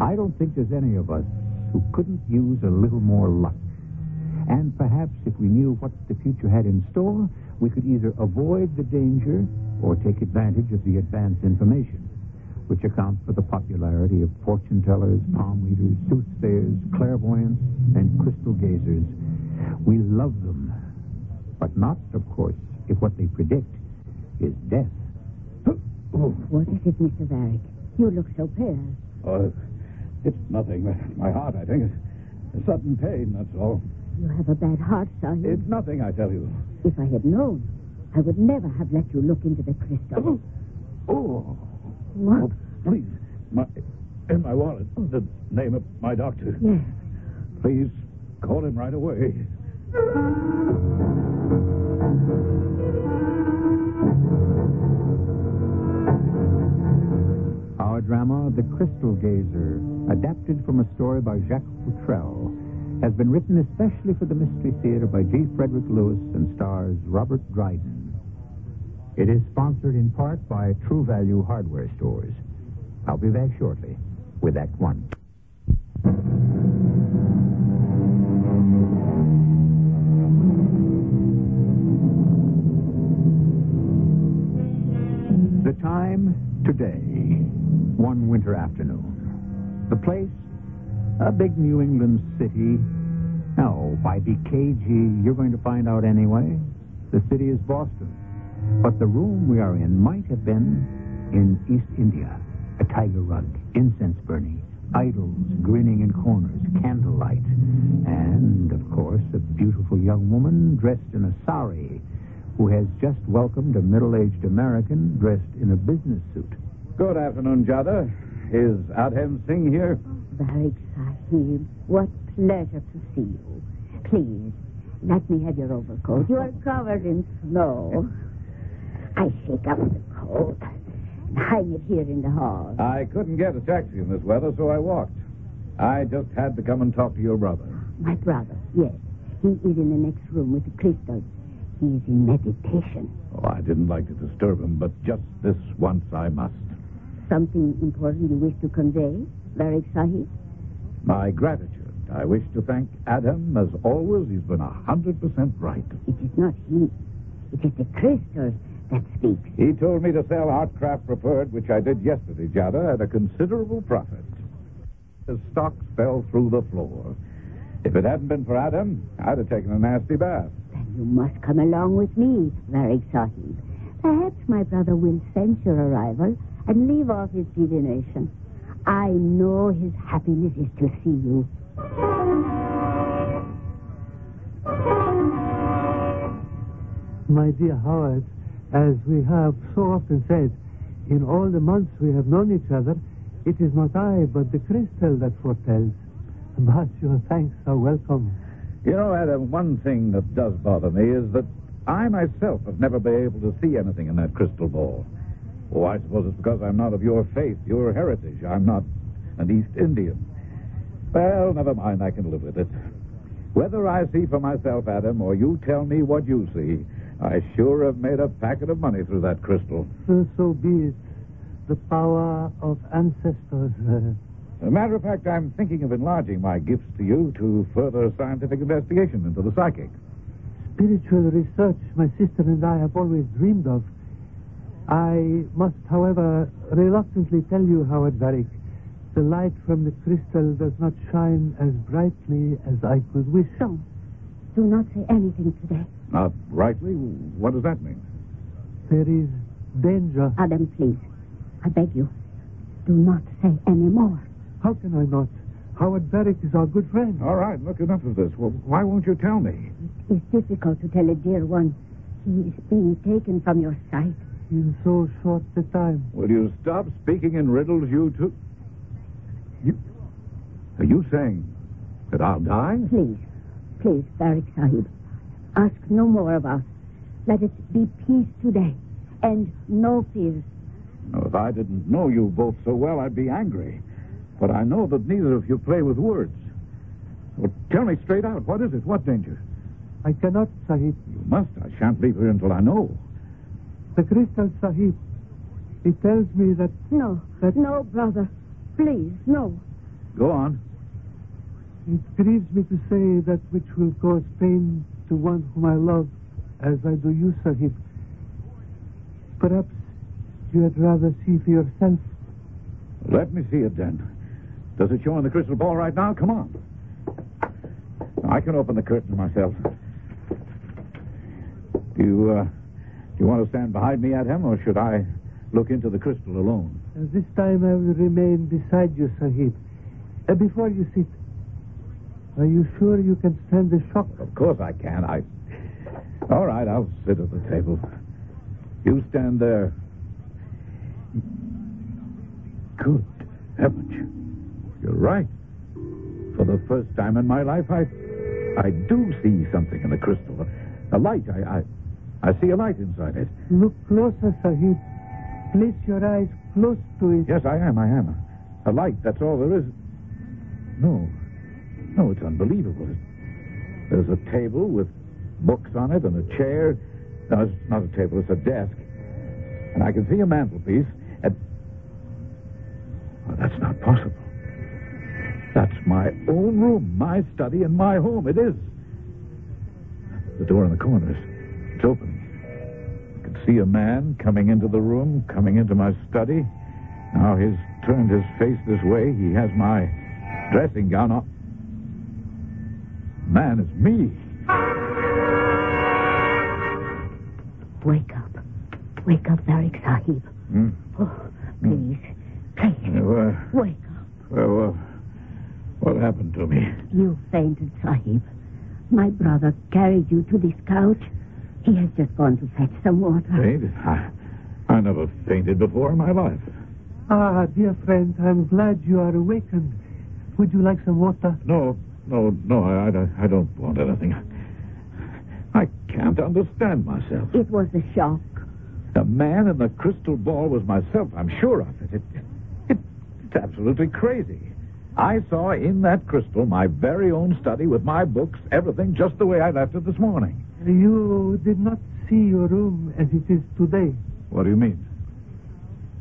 I don't think there's any of us who couldn't use a little more luck. And perhaps if we knew what the future had in store, we could either avoid the danger or take advantage of the advanced information, which accounts for the popularity of fortune tellers, palm readers, soothsayers, clairvoyants, and crystal gazers. We love them, but not, of course, if what they predict is death. What is it, Mr. Varick? You look so pale. Oh, it's nothing. My heart, I think. A sudden pain, that's all. You have a bad heart, Sahib. It's nothing, I tell you. If I had known, I would never have let you look into the crystal. Oh, oh, What? oh, please. My, in my wallet, the name of my doctor. Yes. Please call him right away. Our drama, The Crystal Gazer, adapted from a story by Jacques Futrelle, has been written especially for the Mystery Theater by G. Frederick Lewis and stars Robert Dryden. It is sponsored in part by True Value Hardware Stores. I'll be back shortly with Act One. The time, today, one winter afternoon. The place, a big New England city. No, why be cagey? You're going to find out anyway. The city is Boston. But the room we are in might have been in East India. A tiger rug, incense burning, idols grinning in corners, candlelight, and, of course, a beautiful young woman dressed in a sari who has just welcomed a middle-aged American dressed in a business suit. Good afternoon, Jada. Is Adhem Singh here? Varick Sahib, what pleasure to see you. Please, let me have your overcoat. You are covered in snow. I shake up the coat and hang it here in the hall. I couldn't get a taxi in this weather, so I walked. I just had to come and talk to your brother. My brother, yes. He is in the next room with the crystals. He is in meditation. Oh, I didn't like to disturb him, but just this once I must. Something important you wish to convey, Varick Sahib? My gratitude. I wish to thank Adam. As always, he's been a hundred percent right. It is not he. It is the crystals that speaks. He told me to sell Artcraft Preferred, which I did yesterday, Jada, at a considerable profit. The stocks fell through the floor. If it hadn't been for Adam, I'd have taken a nasty bath. Then you must come along with me, Varick Sahib. Perhaps my brother will sense your arrival and leave off his divination. I know his happiness is to see you. My dear Howard, as we have so often said, in all the months we have known each other, it is not I, but the crystal that foretells. But your thanks are welcome. You know, Adam, one thing that does bother me is that I myself have never been able to see anything in that crystal ball. Oh, I suppose it's because I'm not of your faith, your heritage. I'm not an East Indian. Well, never mind. I can live with it. Whether I see for myself, Adam, or you tell me what you see, I sure have made a packet of money through that crystal. So, so be it. The power of ancestors. uh, As a matter of fact, I'm thinking of enlarging my gifts to you to further scientific investigation into the psychic. spiritual research my sister and I have always dreamed of. I must, however, reluctantly tell you, Howard Varick, the light from the crystal does not shine as brightly as I could wish. Don't. Do not say anything today. Not brightly? What does that mean? There is danger. Ah, Adam, please. I beg you. Do not say any more. How can I not? Howard Varick is our good friend. All right, look, enough of this. Well, why won't you tell me? It is difficult to tell a dear one. He is being taken from your sight. In so short a time. Will you stop speaking in riddles, you two? You, are you saying that I'll die? Please, please, Varick Sahib. Ask no more of us. Let it be peace today, and no fears. Now, if I didn't know you both so well, I'd be angry. But I know that neither of you play with words. Well, tell me straight out. What is it? What danger? I cannot, Sahib. You must. I shan't leave here until I know. The crystal, Sahib. he tells me that No, That- no, brother. Please, no. Go on. It grieves me to say that which will cause pain to one whom I love, as I do you, Sahib. Perhaps you had rather see for yourself. Let me see it then. Does it show on the crystal ball right now? Come on. I can open the curtain myself. Do you, uh, do you want to stand behind me, Adhem, or should I look into the crystal alone? This time I will remain beside you, Sahib. Uh, before you sit, are you sure you can stand the shock? Of course I can. I. All right, I'll sit at the table. You stand there. Good heavens. You're right. For the first time in my life, I I do see something in the crystal. A light. I I, I see a light inside it. Look closer, Sahib. Place your eyes close to it. Yes, I am. I am. A light. That's all there is. No. No, it's unbelievable. There's a table with books on it and a chair. No, it's not a table. It's a desk. And I can see a mantelpiece. And... Oh, that's not possible. That's my own room, my study, and my home. It is. The door in the corner is open. I can see a man coming into the room, coming into my study. Now he's turned his face this way. He has my dressing gown on. Man, it's me. Wake up. Wake up, Varick Sahib. Hmm? Oh, please. Please. Uh, well, Wake up. well, well, what happened to me? You fainted, Sahib. My brother carried you to this couch. He has just gone to fetch some water. Fainted? I, I never fainted before in my life. Ah, dear friend, I'm glad you are awakened. Would you like some water? No, no, no, I, I, I don't want anything. I can't understand myself. It was a shock. The man in the crystal ball was myself. I'm sure of it. It, it. It's absolutely crazy. I saw in that crystal my very own study with my books, everything just the way I left it this morning. You did not see your room as it is today. What do you mean?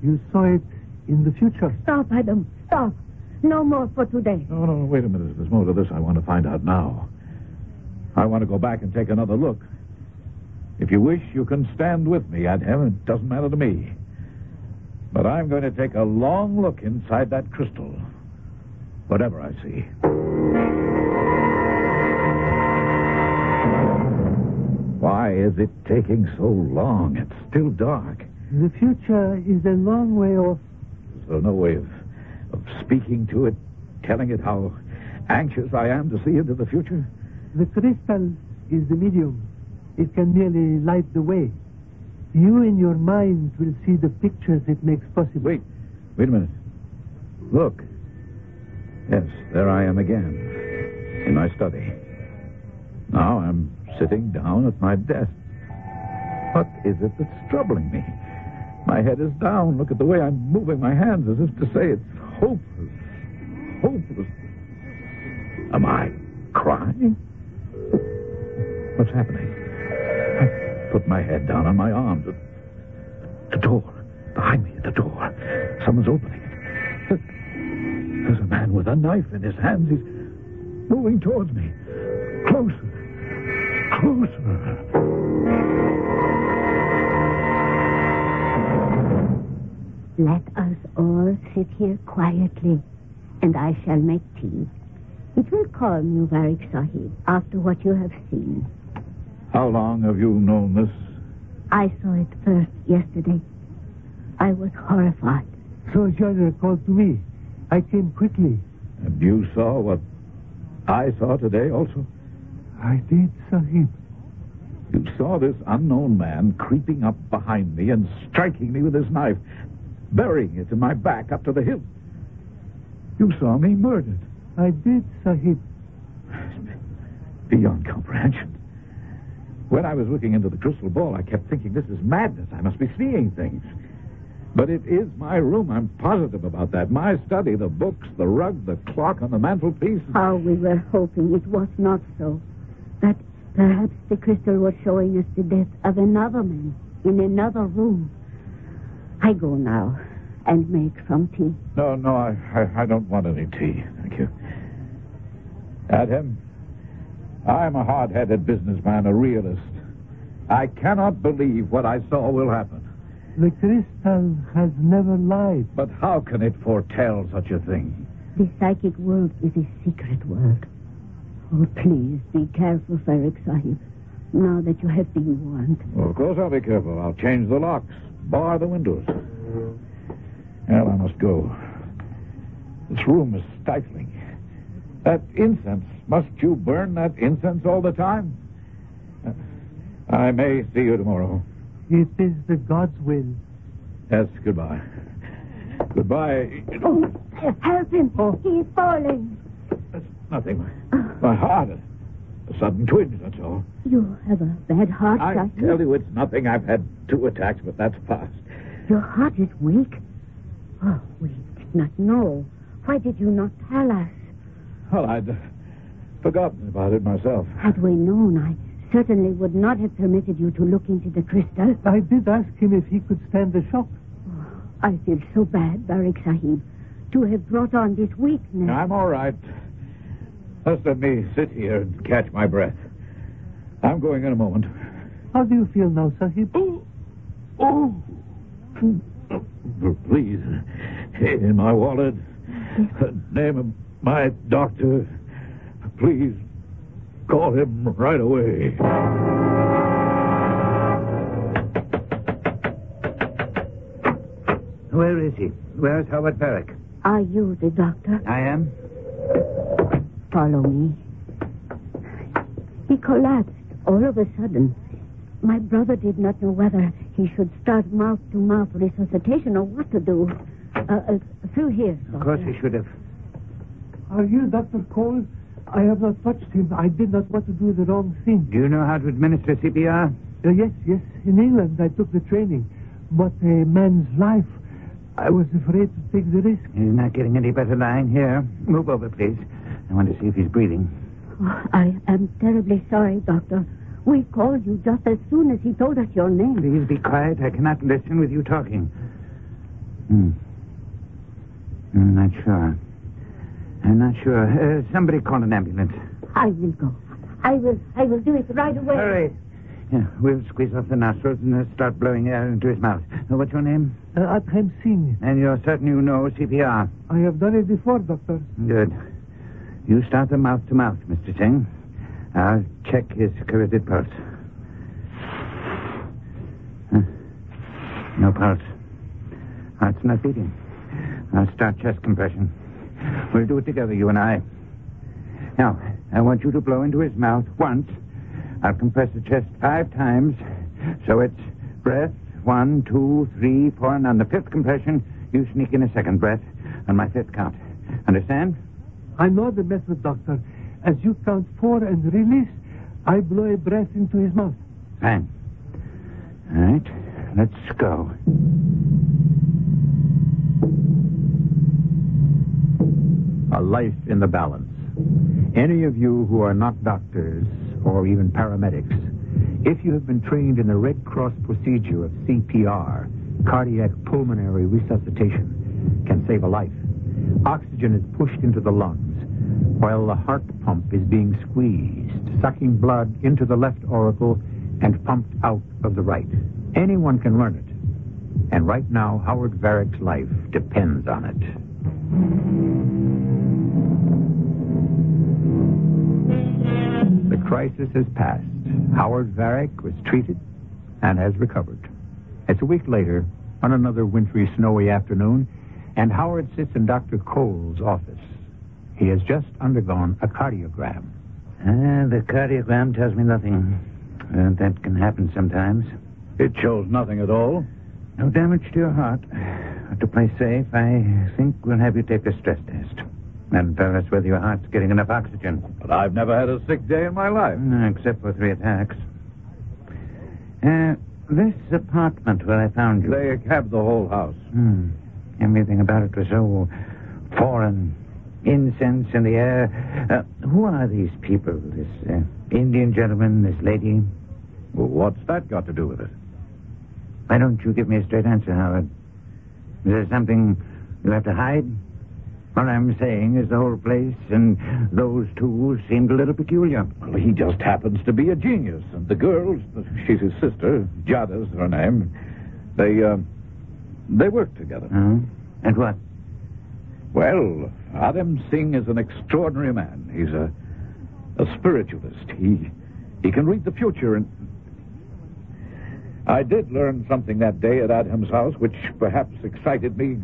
You saw it in the future. Stop, Adam. Stop. No more for today. No, no, wait a minute. There's more to this I want to find out now. I want to go back and take another look. If you wish, you can stand with me, Adhem. It doesn't matter to me. But I'm going to take a long look inside that crystal. Whatever I see. Why is it taking so long? It's still dark. The future is a long way off. Is there no way of, of speaking to it, telling it how anxious I am to see into the future? The crystal is the medium. It can merely light the way. You in your mind will see the pictures it makes possible. Wait, wait a minute. Look. Yes, there I am again, in my study. Now I'm sitting down at my desk. What is it that's troubling me? My head is down. Look at the way I'm moving my hands as if to say it's hopeless. Hopeless. Am I crying? What's happening? I put my head down on my arms. The door. Behind me, the door. Someone's opening it. There's a man with a knife in his hands. He's moving towards me. Closer. Closer. Let us all sit here quietly, and I shall make tea. It will calm you, Varick Sahib, after what you have seen. How long have you known this? I saw it first yesterday. I was horrified. So Judge called to me. I came quickly. And you saw what I saw today also? I did, Sahib. You saw this unknown man creeping up behind me and striking me with his knife, burying it in my back up to the hilt. You saw me murdered. I did, Sahib. Beyond comprehension. When I was looking into the crystal ball, I kept thinking, this is madness. I must be seeing things. But it is my room. I'm positive about that. My study, the books, the rug, the clock on the mantelpiece. How we were hoping it was not so. That perhaps the crystal was showing us the death of another man in another room. I go now. and make some tea. No, no, I, I, I don't want any tea. Thank you. Adam, I'm a hard headed businessman, a realist. I cannot believe what I saw will happen. The crystal has never lied. But how can it foretell such a thing? The psychic world is a secret world. Oh, please be careful, Varick Sahib. Now that you have been warned. Well, of course I'll be careful. I'll change the locks, bar the windows. Well, I must go. This room is stifling. That incense, must you burn that incense all the time? Uh, I may see you tomorrow. It is the God's will. Yes, goodbye. Goodbye. Oh, help him. He's falling. That's nothing. My heart, a sudden twinge, that's all. You have a bad heart, I Sahib. tell you, it's nothing. I've had two attacks, but that's past. Your heart is weak. Oh, we did not know. Why did you not tell us? Well, I'd uh, forgotten about it myself. Had we known, I certainly would not have permitted you to look into the crystal. I did ask him if he could stand the shock. I feel so bad, Varick Sahib, to have brought on this weakness. I'm all right. Just let me sit here and catch my breath. I'm going in a moment. How do you feel now, Sahib? Oh, oh. Please, in my wallet, name of my doctor. Please call him right away. Where is he? Where's Howard Varick? Are you the doctor? I am. Follow me. He collapsed all of a sudden. My brother did not know whether he should start mouth to mouth resuscitation or what to do. Uh, uh, through here. Of course he should have. Are you Dr. Cole? I have not touched him. I did not want to do the wrong thing. Do you know how to administer CPR? Uh, yes, yes. In England, I took the training. But a man's life, I was afraid to take the risk. He's not getting any better lying here. Move over, please. I want to see if he's breathing. Oh, I am terribly sorry, Doctor. We called you just as soon as he told us your name. Please be quiet. I cannot listen with you talking. Hmm. I'm not sure. I'm not sure. Uh, somebody call an ambulance. I will go. I will. I will do it right away. Hurry. Yeah, we'll squeeze off the nostrils and uh, start blowing air into his mouth. Uh, what's your name? Uh, Abraham Singh. And you're certain you know CPR? I have done it before, Doctor. Good. You start the mouth to mouth, Mr. Cheng. I'll check his carotid pulse. Huh. No pulse. Heart's not beating. I'll start chest compression. We'll do it together, you and I. Now, I want you to blow into his mouth once. I'll compress the chest five times. So it's breath, one, two, three, four, and on the fifth compression, you sneak in a second breath on my fifth count. Understand? I know the method, Doctor. As you count four and release, I blow a breath into his mouth. Fine. All right, let's go. A life in the balance. Any of you who are not doctors or even paramedics, if you have been trained in the Red Cross procedure of CPR, cardiac pulmonary resuscitation, can save a life. Oxygen is pushed into the lungs while the heart pump is being squeezed, sucking blood into the left auricle and pumped out of the right. Anyone can learn it. And right now, Howard Varick's life depends on it. The crisis has passed. Howard Varick was treated and has recovered. It's a week later, on another wintry, snowy afternoon, and Howard sits in Dr. Cole's office. He has just undergone a cardiogram. Ah, the cardiogram tells me nothing. Uh, that can happen sometimes. It shows nothing at all. No damage to your heart. To play safe, I think we'll have you take a stress test. And tell us whether your heart's getting enough oxygen. But I've never had a sick day in my life. Uh, Except for three attacks. Uh, this apartment where I found you. They have the whole house. Hmm. Everything about it was so foreign. Incense in the air. Uh, who are these people? This uh, Indian gentleman, this lady? Well, what's that got to do with it? Why don't you give me a straight answer, Howard? Is there something you have to hide? What I'm saying is the whole place and those two seemed a little peculiar. Well, he just happens to be a genius. And the girls, she's his sister, Jada's her name, they, uh, they work together. Uh-huh. And what? Well, Adam Singh is an extraordinary man. He's a, a spiritualist. He, he can read the future and... I did learn something that day at Adam's house, which perhaps excited me.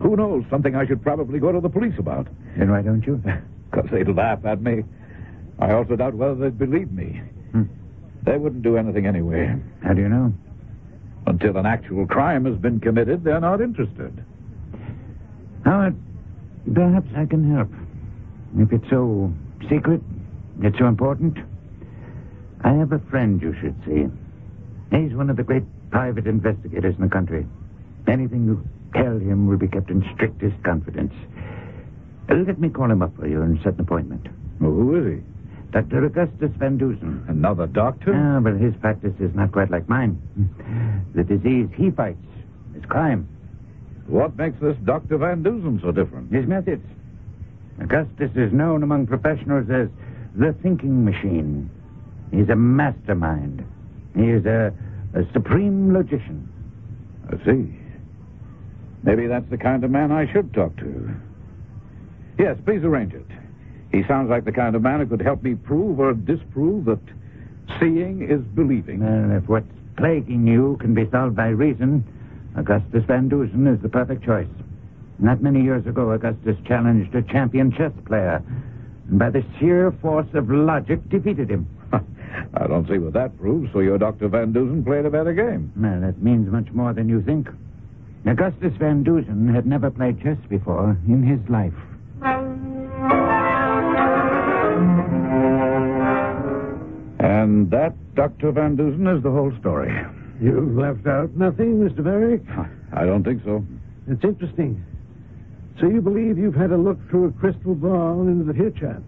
Who knows? Something I should probably go to the police about. Then why don't you? Because they'd laugh at me. I also doubt whether they'd believe me. Hmm. They wouldn't do anything anyway. How do you know? Until an actual crime has been committed, they're not interested. Howard, perhaps I can help. If it's so secret, it's so important. I have a friend you should see. He's one of the great private investigators in the country. Anything you tell him will be kept in strictest confidence. Uh, Let me call him up for you and set an appointment. Well, who is he? Dr. Augustus Van Dusen. Another doctor? Ah, but his practice is not quite like mine. The disease he fights is crime. What makes this Dr. Van Dusen so different? His methods. Augustus is known among professionals as the thinking machine. He's a mastermind. He is a, a supreme logician. I see. Maybe that's the kind of man I should talk to. Yes, please arrange it. He sounds like the kind of man who could help me prove or disprove that seeing is believing. Well, if what's plaguing you can be solved by reason, Augustus Van Dusen is the perfect choice. Not many years ago, Augustus challenged a champion chess player, and by the sheer force of logic defeated him. I don't see what that proves, so your Dr. Van Dusen played a better game. Well, that means much more than you think. Augustus Van Dusen had never played chess before in his life. And that, Dr. Van Dusen, is the whole story. You've left out nothing, Mr. Varick. I don't think so. It's interesting. So you believe you've had a look through a crystal ball into the future?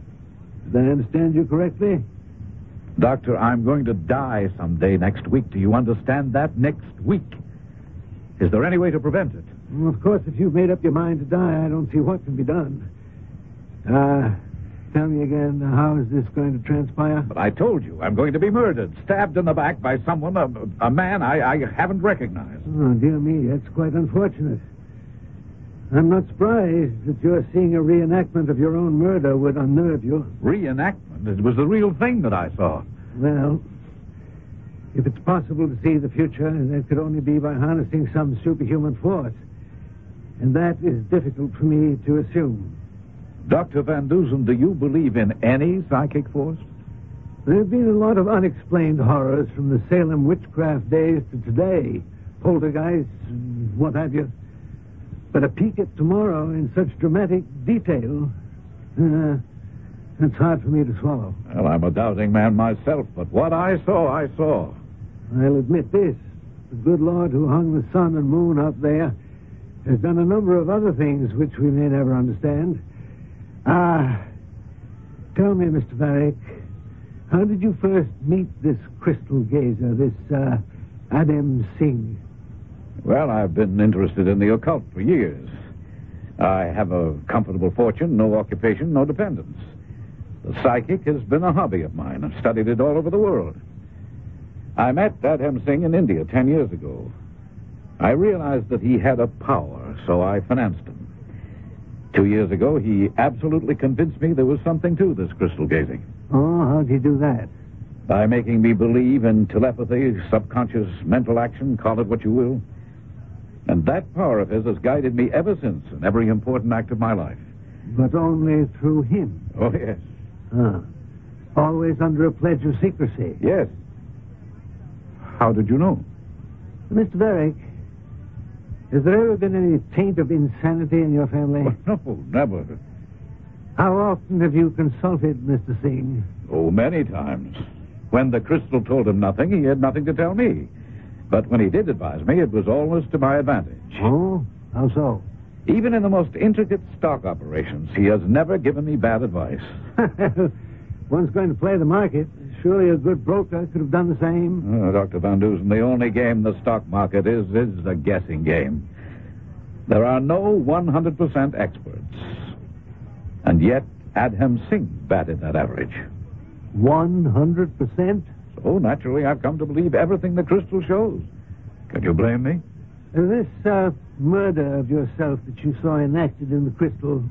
Did I understand you correctly? Doctor, I'm going to die someday next week. Do you understand that? Next week. Is there any way to prevent it? Well, of course, if you've made up your mind to die, I don't see what can be done. Uh, tell me again, uh, how is this going to transpire? But I told you, I'm going to be murdered, stabbed in the back by someone, a, a man I, I haven't recognized. Oh, dear me, that's quite unfortunate. I'm not surprised that you're seeing a reenactment of your own murder would unnerve you. Reenactment. It was the real thing that I saw. Well, if it's possible to see the future, that could only be by harnessing some superhuman force. And that is difficult for me to assume. Dr. Van Dusen, do you believe in any psychic force? There have been a lot of unexplained horrors from the Salem witchcraft days to today. Poltergeists, what have you. But a peek at tomorrow in such dramatic detail, uh, it's hard for me to swallow. Well, I'm a doubting man myself, but what I saw, I saw. I'll admit this. The good Lord who hung the sun and moon up there has done a number of other things which we may never understand. Ah, tell me, Mr. Varick, how did you first meet this crystal gazer, this uh, Adam Singh? Well, I've been interested in the occult for years. I have a comfortable fortune, no occupation, no dependents. The psychic has been a hobby of mine. I've studied it all over the world. I met Adham Singh in India ten years ago. I realized that he had a power, so I financed him. Two years ago, he absolutely convinced me there was something to this crystal gazing. Oh, how'd he do that? By making me believe in telepathy, subconscious mental action, call it what you will. And that power of his has guided me ever since in every important act of my life. But only through him. Oh, yes. Ah. Always under a pledge of secrecy. Yes. How did you know? Mr. Varick, has there ever been any taint of insanity in your family? no, never. How often have you consulted Mr. Singh? Oh, many times. When the crystal told him nothing, he had nothing to tell me. But when he did advise me, it was always to my advantage. Oh? How so? Even in the most intricate stock operations, he has never given me bad advice. One's going to play the market. Surely a good broker could have done the same. Uh, Dr. Van Dusen, the only game the stock market is, is a guessing game. There are no 100% experts. And yet, Adham Singh batted that average. 100%? So, naturally, I've come to believe everything the crystal shows. Can you blame me? This uh, murder of yourself that you saw enacted in the crystal,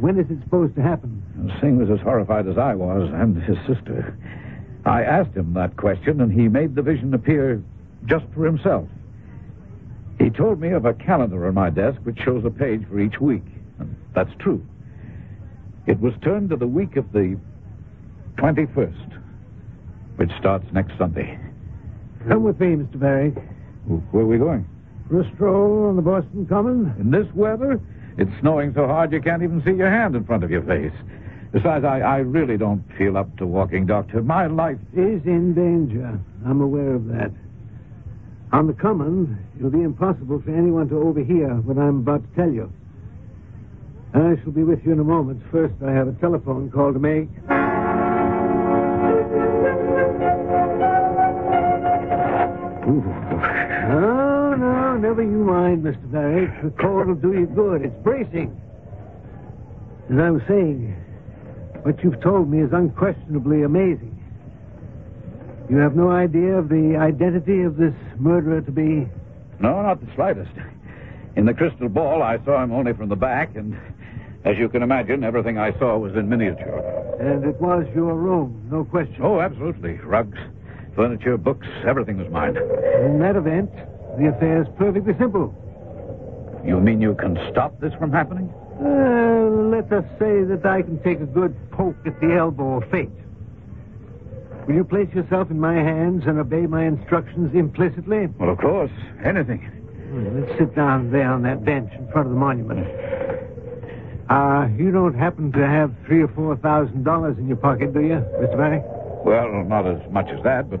when is it supposed to happen? Singh was as horrified as I was, and his sister. I asked him that question, and he made the vision appear just for himself. He told me of a calendar on my desk which shows a page for each week. And that's true. It was turned to the week of the 21st, which starts next Sunday. Come with me, Mr. Varick. Where are we going? For a stroll on the Boston Common? In this weather? It's snowing so hard you can't even see your hand in front of your face. Besides, I, I really don't feel up to walking, Doctor. My life is in danger. I'm aware of that. On the Common, it'll be impossible for anyone to overhear what I'm about to tell you. I shall be with you in a moment. First, I have a telephone call to make. No, no, never you mind, Mr. Varick. The call will do you good. It's bracing. As I was saying, what you've told me is unquestionably amazing. You have no idea of the identity of this murderer to be. No, not the slightest. In the crystal ball, I saw him only from the back, and as you can imagine, everything I saw was in miniature. And it was your room, no question. Oh, absolutely. Rugs, furniture, books, everything was mine. In that event, the affair is perfectly simple. You mean you can stop this from happening? Uh, let us say that I can take a good poke at the elbow of fate. Will you place yourself in my hands and obey my instructions implicitly? Well, of course. Anything. Well, let's sit down there on that bench in front of the monument. Uh, you don't happen to have three or four thousand dollars in your pocket, do you, Mr. Varick? Well, not as much as that, but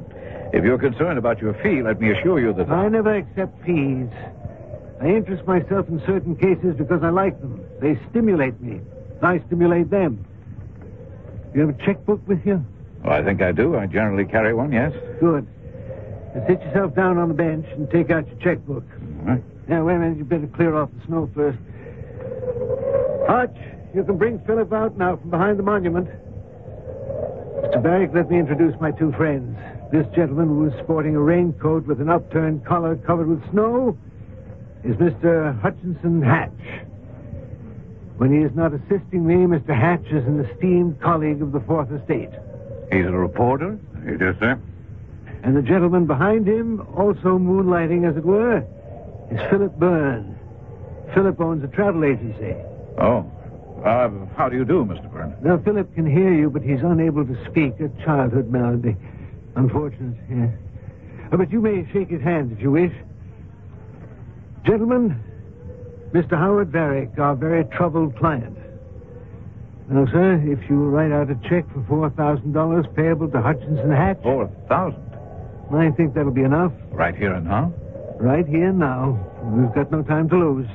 if you're concerned about your fee, let me assure you that. I never accept fees. I interest myself in certain cases because I like them. They stimulate me. I stimulate them. You have a checkbook with you? Oh, I think I do. I generally carry one, yes. Good. Now sit yourself down on the bench and take out your checkbook. All right. Now, wait a minute. You better clear off the snow first. Hutch, you can bring Philip out now from behind the monument. Mr. Varick, let me introduce my two friends. This gentleman who is sporting a raincoat with an upturned collar covered with snow is Mr. Hutchinson Hatch. When he is not assisting me, Mr. Hatch is an esteemed colleague of the Fourth Estate. He's a reporter? Yes, sir. And the gentleman behind him, also moonlighting, as it were, is Philip Byrne. Philip owns a travel agency. Oh. Uh, how do you do, Mr. Byrne? Now, Philip can hear you, but he's unable to speak. A childhood malady. Unfortunate, yes. Uh, but you may shake his hand if you wish. Gentlemen, Mr. Howard Varick, our very troubled client. Now, sir, if you will write out a check for $4,000 payable to Hutchinson Hatch, Four thousand. I think that'll be enough. Right here and now? Right here and now. We've got no time to lose.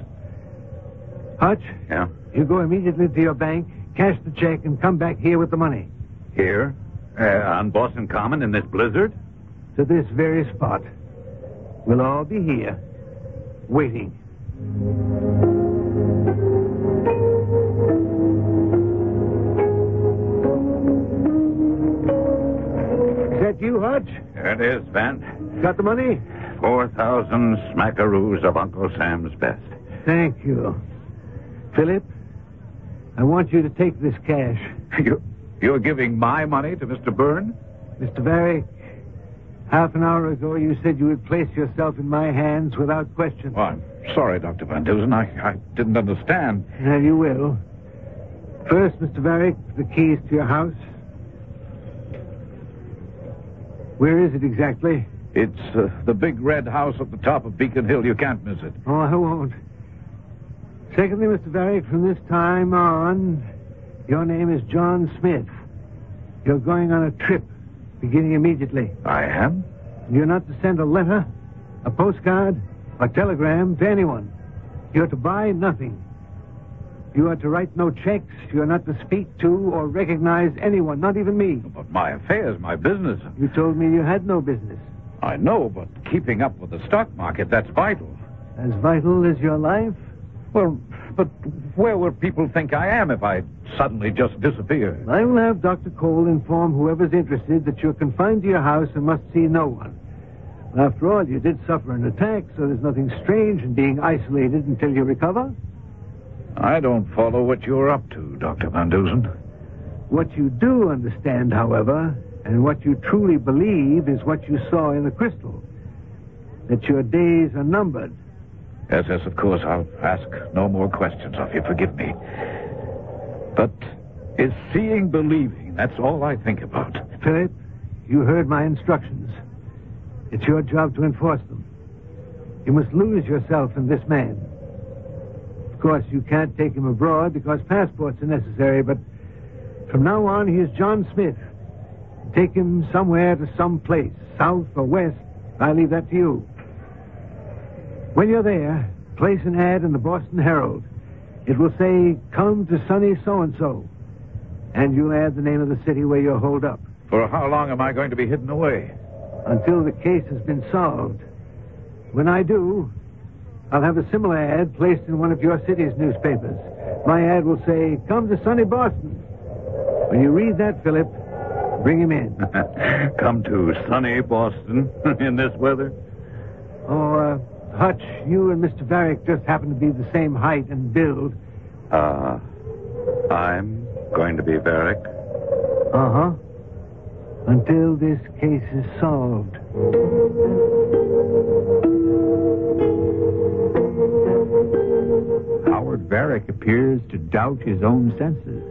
Hutch, Yeah? you go immediately to your bank, cash the check, and come back here with the money. Here? Uh, on Boston Common in this blizzard? To this very spot. We'll all be here, waiting. Is that you, Hutch? There it is, Van. Got the money? Four thousand smackaroos of Uncle Sam's best. Thank you. Philip, I want you to take this cash. You, you're giving my money to Mr. Byrne? Mr. Varick, half an hour ago you said you would place yourself in my hands without question. I'm sorry, Dr. Van Dusen. I, I didn't understand. Now you will. First, Mr. Varick, the keys to your house. Where is it exactly? It's uh, the big red house at the top of Beacon Hill. You can't miss it. Oh, I won't. Secondly, Mr. Varick, from this time on, your name is John Smith. You're going on a trip, beginning immediately. I am? You're not to send a letter, a postcard, a telegram to anyone. You're to buy nothing. You are to write no checks. You're not to speak to or recognize anyone, not even me. But my affairs, my business. You told me you had no business. I know, but keeping up with the stock market, that's vital. As vital as your life? Well, but where would people think I am if I suddenly just disappear? I will have Dr. Cole inform whoever's interested that you're confined to your house and must see no one. After all, you did suffer an attack, so there's nothing strange in being isolated until you recover. I don't follow what you're up to, Dr. Van Dusen. What you do understand, however, and what you truly believe is what you saw in the crystal. That your days are numbered. Yes, yes, of course. I'll ask no more questions of you. Forgive me. But is seeing believing? That's all I think about. Philip, you heard my instructions. It's your job to enforce them. You must lose yourself in this man. Of course, you can't take him abroad because passports are necessary, but from now on, he is John Smith. Take him somewhere to some place, south or west. I leave that to you. When you're there, place an ad in the Boston Herald. It will say, come to sunny so-and-so. And you'll add the name of the city where you're holed up. For how long am I going to be hidden away? Until the case has been solved. When I do, I'll have a similar ad placed in one of your city's newspapers. My ad will say, come to sunny Boston. When you read that, Philip, bring him in. Come to sunny Boston in this weather? Oh, uh, Hutch, you and Mr. Varick just happen to be the same height and build. Uh, I'm going to be Varick. Uh huh. Until this case is solved. Howard Varick appears to doubt his own senses.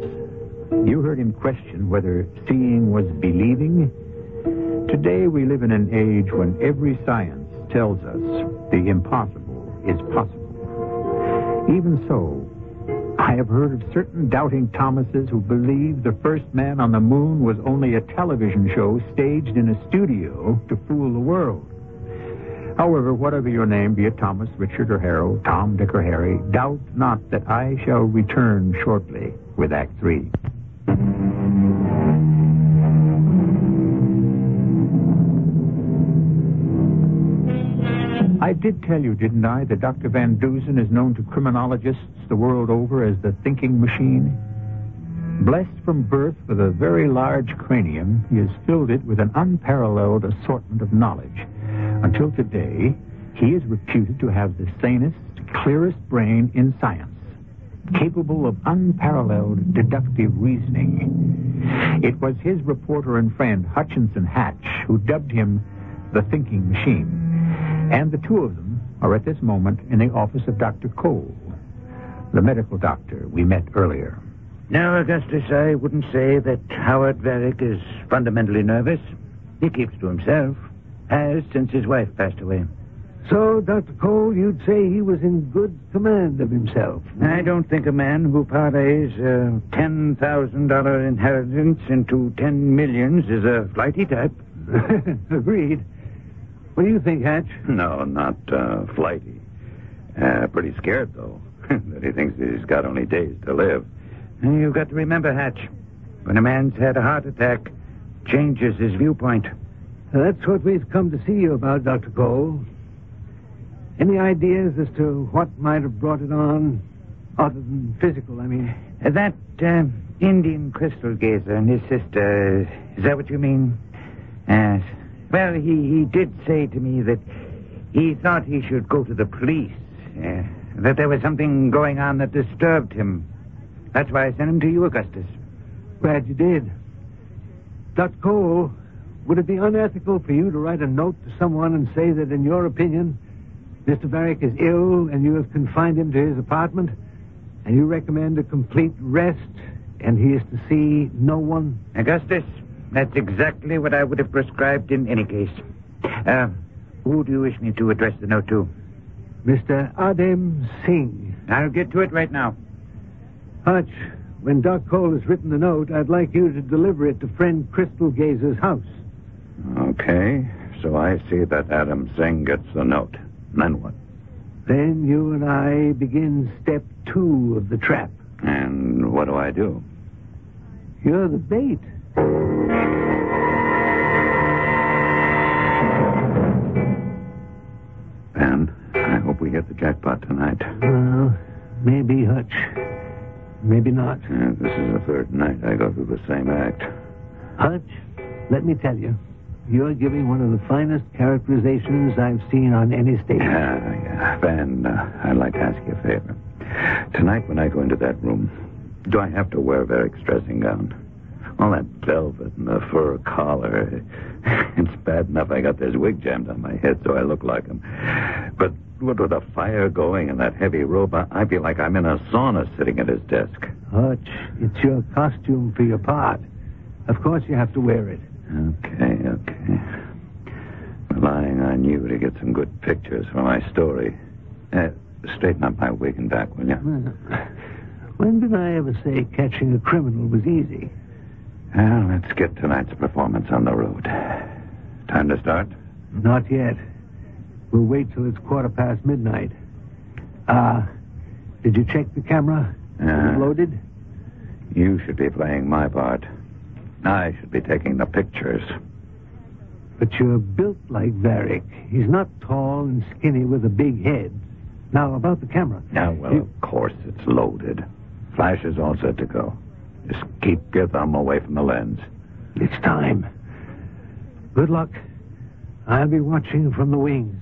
You heard him question whether seeing was believing. Today we live in an age when every science tells us the impossible is possible. Even so, I have heard of certain doubting Thomases who believed the first man on the moon was only a television show staged in a studio to fool the world. However, whatever your name, be it Thomas, Richard, or Harold, Tom, Dick, or Harry, doubt not that I shall return shortly with Act Three. I did tell you, didn't I, that Dr. Van Dusen is known to criminologists the world over as the thinking machine? Blessed from birth with a very large cranium, he has filled it with an unparalleled assortment of knowledge. Until today, he is reputed to have the sanest, clearest brain in science, capable of unparalleled deductive reasoning. It was his reporter and friend, Hutchinson Hatch, who dubbed him the thinking machine. And the two of them are at this moment in the office of Dr. Cole, the medical doctor we met earlier. No, Augustus, I wouldn't say that Howard Varick is fundamentally nervous. He keeps to himself. Has since his wife passed away. So, Dr. Cole, you'd say he was in good command of himself. I don't think a man who parlays a $10,000 inheritance into 10 millions is a flighty type. Agreed. What do you think, Hatch? No, not uh, flighty. Uh, pretty scared, though, that he thinks that he's got only days to live. And You've got to remember, Hatch, when a man's had a heart attack, changes his viewpoint. That's what we've come to see you about, Dr. Cole. Any ideas as to what might have brought it on, other than physical, I mean? Uh, That uh, Indian crystal gazer and his sister, is that what you mean? Yes. Well, he, he did say to me that he thought he should go to the police, uh, that there was something going on that disturbed him. That's why I sent him to you, Augustus. Glad you did. Dr. Cole, would it be unethical for you to write a note to someone and say that, in your opinion, Mr. Varick is ill and you have confined him to his apartment, and you recommend a complete rest, and he is to see no one? Augustus, that's exactly what I would have prescribed in any case. Uh, who do you wish me to address the note to? Mr. Adem Singh. I'll get to it right now. Hutch, when Doc Cole has written the note, I'd like you to deliver it to friend Crystal Gazer's house. Okay, so I see that Adam Singh gets the note. Then what? Then you and I begin step two of the trap. And what do I do? You're the bait. Ben, I hope we hit the jackpot tonight. Well, Maybe Hutch. Maybe not. Uh, this is the third night I go through the same act. Hutch, let me tell you, you're giving one of the finest characterizations I've seen on any stage. Yeah, yeah. Van, uh, I'd like to ask you a favor. Tonight, when I go into that room, do I have to wear Varick's dressing gown? All that velvet and the fur collar. It's bad enough I got this wig jammed on my head so I look like him. But what with the fire going and that heavy robe, I, feel like I'm in a sauna sitting at his desk. Hutch, it's your costume for your part. Of course you have to wear it. Okay, okay. Relying on you to get some good pictures for my story. Uh, straighten up my wig and back, will you? When did I ever say catching a criminal was easy? Well, let's get tonight's performance on the road. Time to start? Not yet. We'll wait till it's quarter past midnight. Ah, did you check the camera? Is Uh, it loaded? You should be playing my part. I should be taking the pictures. But you're built like Varick. He's not tall and skinny with a big head. Now, about the camera. Now, well, You- of course it's loaded. Flash is all set to go. Just keep your thumb away from the lens. It's time. Good luck. I'll be watching from the wings.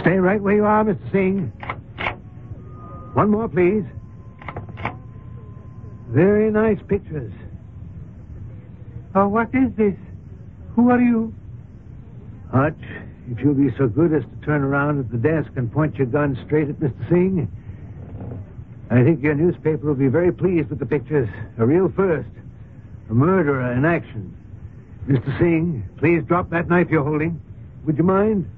Stay right where you are, Mr. Singh. One more, please. Very nice pictures. Oh, what is this? Who are you? Hutch, if you'll be so good as to turn around at the desk and point your gun straight at Mr. Singh. I think your newspaper will be very pleased with the pictures. A real first. A murderer in action. Mr. Singh, please drop that knife you're holding. Would you mind?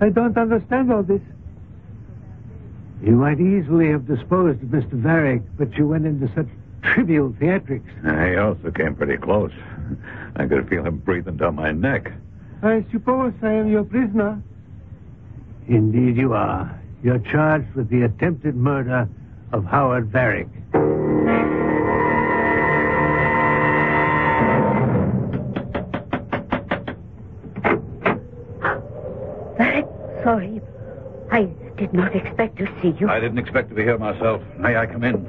I don't understand all this. You might easily have disposed of Mr. Varick, but you went into such trivial theatrics. He also came pretty close. I could feel him breathing down my neck. I suppose I am your prisoner. Indeed you are. You're charged with the attempted murder of Howard Varick. Not expect to see you. I didn't expect to be here myself. May I come in?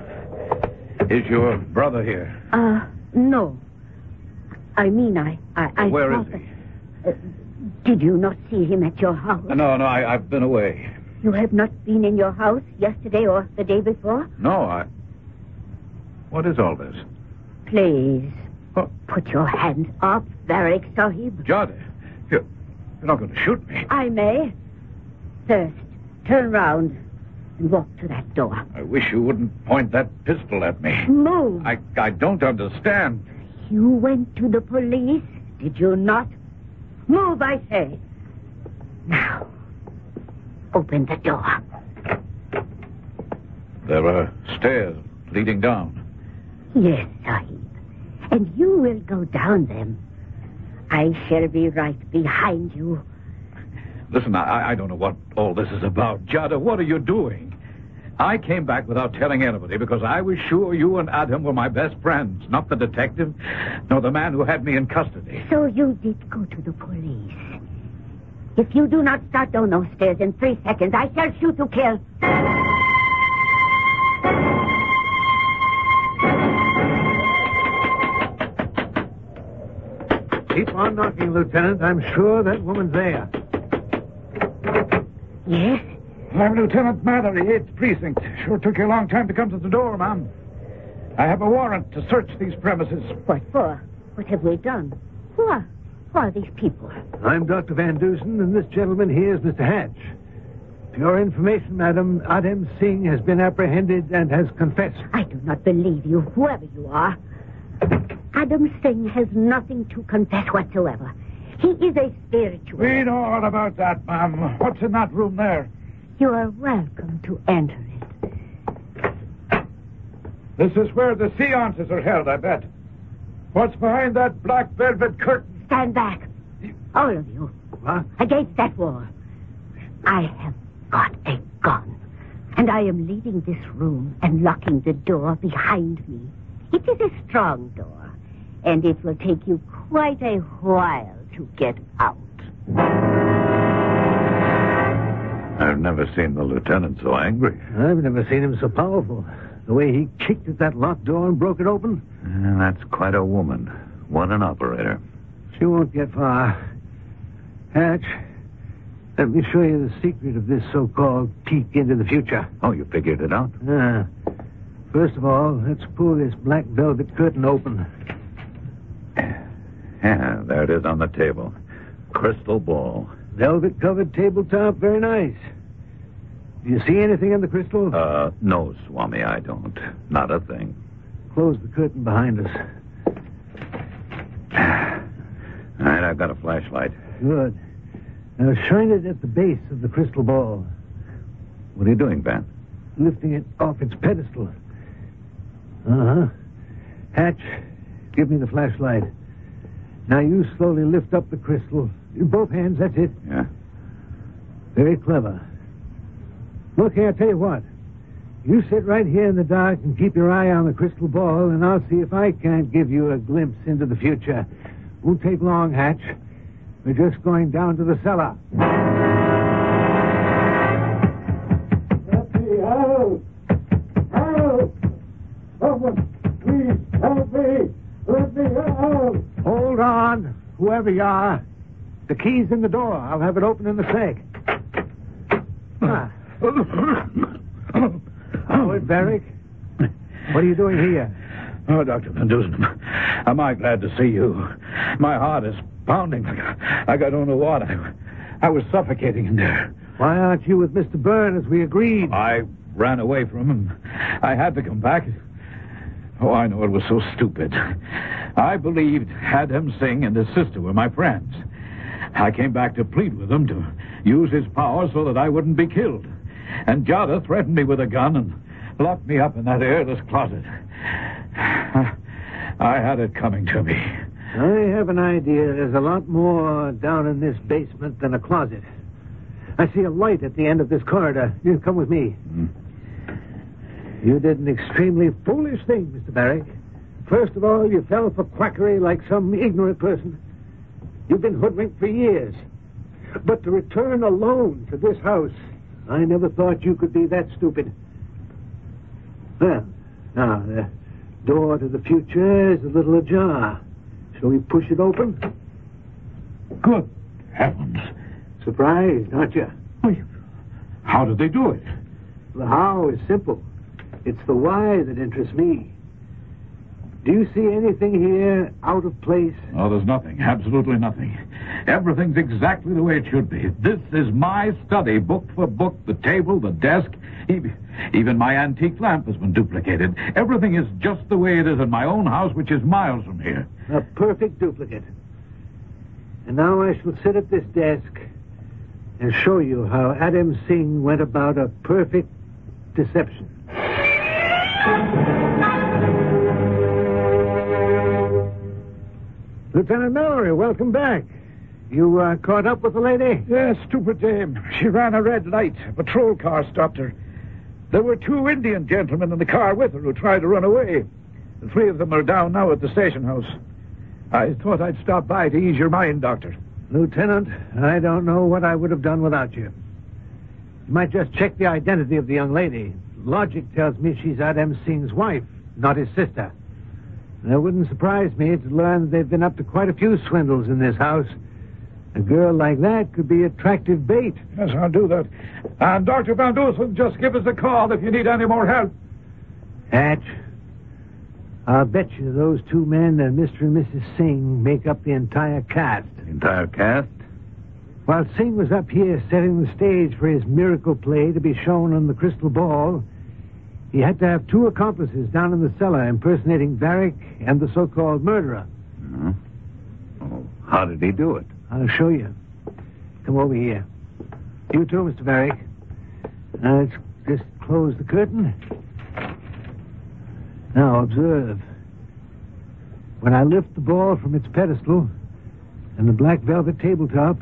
Is your brother here? Uh, no. I mean, I... I, I Where is he? that- uh, did you not see him at your house? No, no, I, I've been away. You have not been in your house yesterday or the day before? No, I. What is all this? Please, Oh, put your hands up, Varick Sahib. Jade, you're, you're not going to shoot me. I may. First, turn round and walk to that door. I wish you wouldn't point that pistol at me. Move. I, I don't understand. You went to the police, did you not? Move, I say. Now, open the door. There are stairs leading down. Yes, Sahib. And you will go down them. I shall be right behind you. Listen, I, I don't know what all this is about. Jada, what are you doing? I came back without telling anybody because I was sure you and Adam were my best friends, not the detective, nor the man who had me in custody. So you did go to the police. If you do not start down those stairs in three seconds, I shall shoot to kill. Keep on knocking, Lieutenant. I'm sure that woman's there. Yes? I'm Lieutenant Mallory, 8th Precinct. Sure took you a long time to come to the door, ma'am. I have a warrant to search these premises. What for? What have we done? Who are, who are these people? I'm Dr. Van Dusen, and this gentleman here is Mr. Hatch. For your information, madam, Adam Singh has been apprehended and has confessed. I do not believe you, whoever you are. Adam Singh has nothing to confess whatsoever. He is a spiritual. We know all about that, ma'am. What's in that room there? You are welcome to enter it. This is where the seances are held, I bet. What's behind that black velvet curtain? Stand back. All of you. What? Against that wall. I have got a gun. And I am leaving this room and locking the door behind me. It is a strong door, and it will take you quite a while to get out. I've never seen the lieutenant so angry. I've never seen him so powerful. The way he kicked at that locked door and broke it open. Uh, that's quite a woman. What an operator. She won't get far. Hatch, let me show you the secret of this so-called peek into the future. Oh, you figured it out? Ah. First of all, let's pull this black velvet curtain open. Yeah, there it is on the table. Crystal ball. Velvet covered tabletop, very nice. Do you see anything in the crystal? Uh, no, Swami, I don't. Not a thing. Close the curtain behind us. All right, I've got a flashlight. Good. Now shine it at the base of the crystal ball, What are you doing, Van? lifting it off its pedestal. Uh-huh. Hatch, give me the flashlight. Now you slowly lift up the crystal. Both hands, that's it. Yeah. Very clever. Look here, I'll tell you what. You sit right here in the dark and keep your eye on the crystal ball, and I'll see if I can't give you a glimpse into the future. Won't take long, Hatch. We're just going down to the cellar. On, whoever you are. The key's in the door. I'll have it open in the sack. Ah. Howard Varick? What are you doing here? Oh, Dr. Van Dusen, am I glad to see you? My heart is pounding like, like I don't know what. I, I was suffocating in there. Why aren't you with Mr. Byrne as we agreed? I ran away from him. I had to come back. Oh, I know it was so stupid. I believed Adam Singh and his sister were my friends. I came back to plead with him to use his power so that I wouldn't be killed. And Jada threatened me with a gun and locked me up in that airless closet. I had it coming to me. I have an idea. There's a lot more down in this basement than a closet. I see a light at the end of this corridor. You come with me. Hmm. You did an extremely foolish thing, Mr. Varick. First of all, you fell for quackery like some ignorant person. You've been hoodwinked for years. But to return alone to this house, I never thought you could be that stupid. Well, now, the door to the future is a little ajar. Shall we push it open? Good heavens. Surprised, aren't you? How did they do it? The how is simple. It's the why that interests me. Do you see anything here out of place? Oh, there's nothing. Absolutely nothing. Everything's exactly the way it should be. This is my study, book for book, the table, the desk. Even, my antique lamp has been duplicated. Everything is just the way it is in my own house, which is miles from here. A perfect duplicate. And now I shall sit at this desk and show you how Adam Singh went about a perfect deception. Lieutenant Mallory, welcome back. You uh, caught up with the lady? Yes, stupid dame. She ran a red light. A patrol car stopped her. There were two Indian gentlemen in the car with her who tried to run away. The three of them are down now at the station house. I thought I'd stop by to ease your mind, Doctor. Lieutenant, I don't know what I would have done without you. You might just check the identity of the young lady. Logic tells me she's Adam Singh's wife, not his sister. And it wouldn't surprise me to learn that they've been up to quite a few swindles in this house. A girl like that could be attractive bait. Yes, I'll do that. And Dr. Van Dusen, just give us a call if you need any more help. Hatch, I'll bet you those two men and Mr. and Mrs. Singh make up the entire cast. Entire cast? While Singh was up here setting the stage for his miracle play to be shown on the crystal ball, he had to have two accomplices down in the cellar impersonating Varick and the so-called murderer. Uh-huh. Oh, how did he do it? I'll show you. Come over here. You too, Mr. Varick. Now, let's just close the curtain. Now, observe. When I lift the ball from its pedestal and the black velvet tabletop,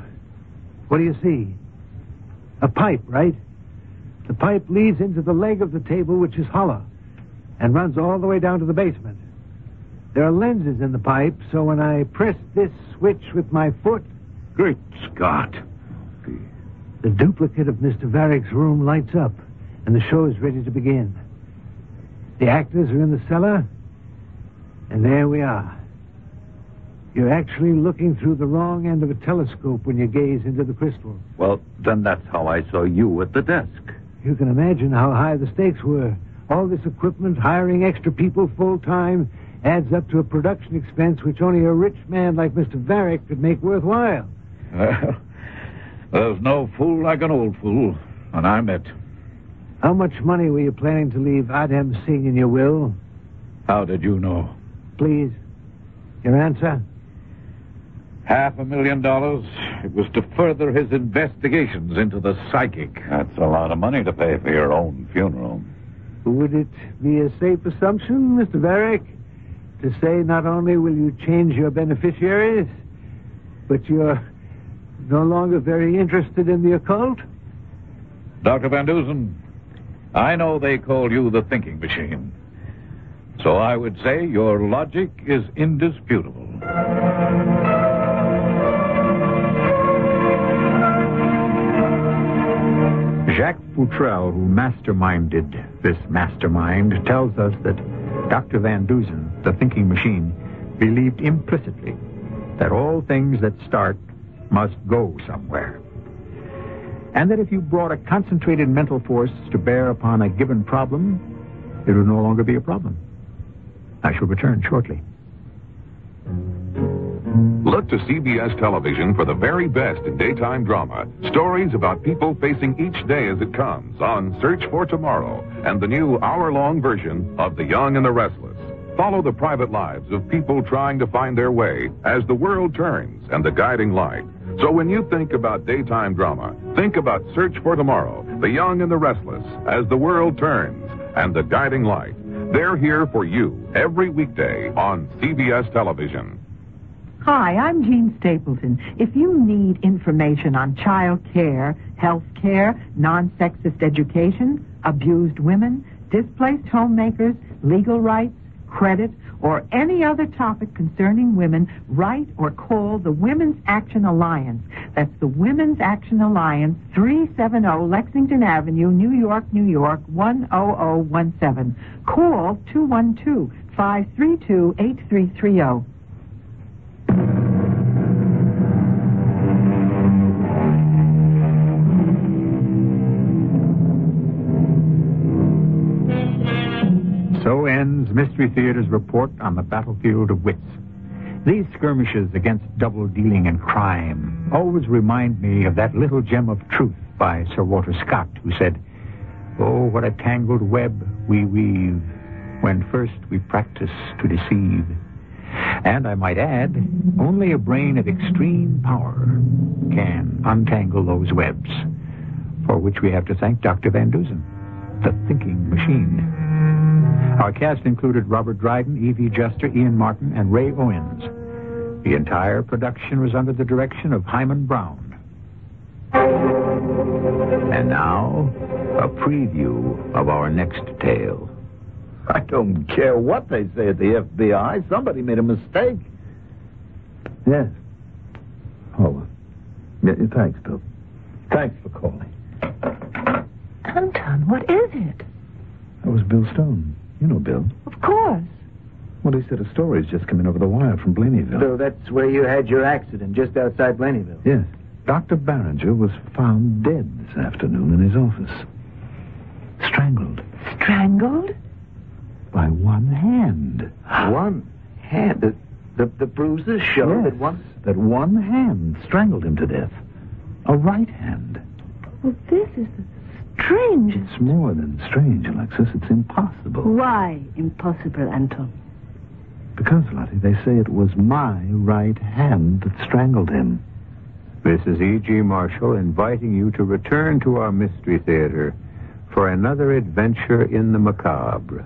what do you see? A pipe, right? The pipe leads into the leg of the table, which is hollow, and runs all the way down to the basement. There are lenses in the pipe, so when I press this switch with my foot, Great Scott. the duplicate of Mr. Varick's room lights up, and the show is ready to begin. The actors are in the cellar, and there we are. You're actually looking through the wrong end of a telescope when you gaze into the crystal. Well, then that's how I saw you at the desk. You can imagine how high the stakes were. All this equipment, hiring extra people full time, adds up to a production expense which only a rich man like Mr. Varick could make worthwhile. Well, there's no fool like an old fool, and I'm it. How much money were you planning to leave Adam Singh in your will? How did you know? Please, your answer? Half a million dollars. It was to further his investigations into the psychic. That's a lot of money to pay for your own funeral. Would it be a safe assumption, Mr. Varick, to say not only will you change your beneficiaries, but you're no longer very interested in the occult? Dr. Van Dusen, I know they call you the thinking machine. So I would say your logic is indisputable. Futrelle, who masterminded this mastermind, tells us that Dr. Van Dusen, the thinking machine, believed implicitly that all things that start must go somewhere. And that if you brought a concentrated mental force to bear upon a given problem, it would no longer be a problem. I shall return shortly. Look to CBS television for the very best in daytime drama. Stories about people facing each day as it comes on Search for Tomorrow and the new hour long version of The Young and the Restless. Follow the private lives of people trying to find their way as the world turns and the guiding light. So when you think about daytime drama, think about Search for Tomorrow, The Young and the Restless, as the world turns and the guiding light. They're here for you every weekday on CBS television. Hi, I'm Jean Stapleton. If you need information on child care, health care, non-sexist education, abused women, displaced homemakers, legal rights, credit, or any other topic concerning women, write or call the Women's Action Alliance. That's the Women's Action Alliance, 370 Lexington Avenue, New York, New York, 10017. Call 212 532 8330. So ends Mystery Theater's report on the battlefield of wits. These skirmishes against double dealing and crime always remind me of that little gem of truth by Sir Walter Scott, who said, Oh, what a tangled web we weave when first we practice to deceive. And I might add, only a brain of extreme power can untangle those webs, for which we have to thank Dr. Van Dusen, the thinking machine. Our cast included Robert Dryden, Evie Juster, Ian Martin, and Ray Owens. The entire production was under the direction of Himan Brown. And now, a preview of our next tale. I don't care what they say at the FBI. Somebody made a mistake. Yes. Oh, yeah, thanks, Bill. Thanks for calling. Anton, what is it? That was Bill Stone. You know Bill. Of course. Well, he said a story's just come in over the wire from Blaneyville. So that's where you had your accident, just outside Blaneyville. Yes. Dr. Barringer was found dead this afternoon in his office. Strangled Strangled? By one hand. One hand. The, the, the bruises show Yes, that one. that one hand strangled him to death. A right hand. Well, this is strange. It's more than strange, Alexis. It's impossible. Why impossible, Anton? Because, Lottie, they say it was my right hand that strangled him. This is E.G. Marshall inviting you to return to our Mystery Theater for another adventure in the macabre.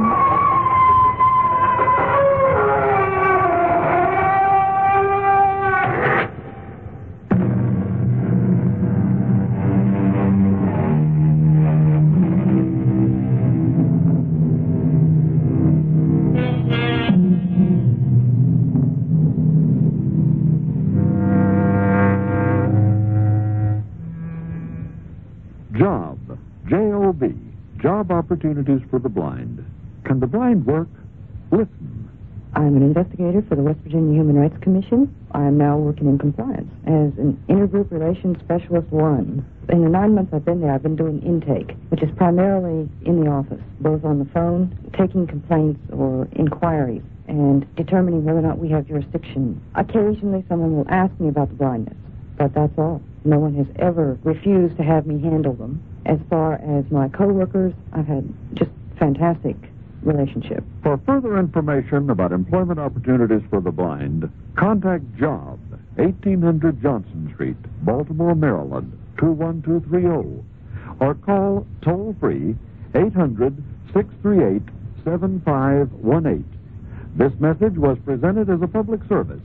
Opportunities for the Blind. Can the blind work? Listen. I'm an investigator for the West Virginia Human Rights Commission. I am now working in compliance as an intergroup relations specialist one. In the nine months I've been there, I've been doing intake, which is primarily in the office, both on the phone, taking complaints or inquiries, and determining whether or not we have jurisdiction. Occasionally someone will ask me about the blindness, but that's all. No one has ever refused to have me handle them. As far as my coworkers, I've had just fantastic relationship. For further information about employment opportunities for the blind, contact JOB, 1800 Johnson Street, Baltimore, Maryland, 21230, or call toll free 800 638 7518. This message was presented as a public service.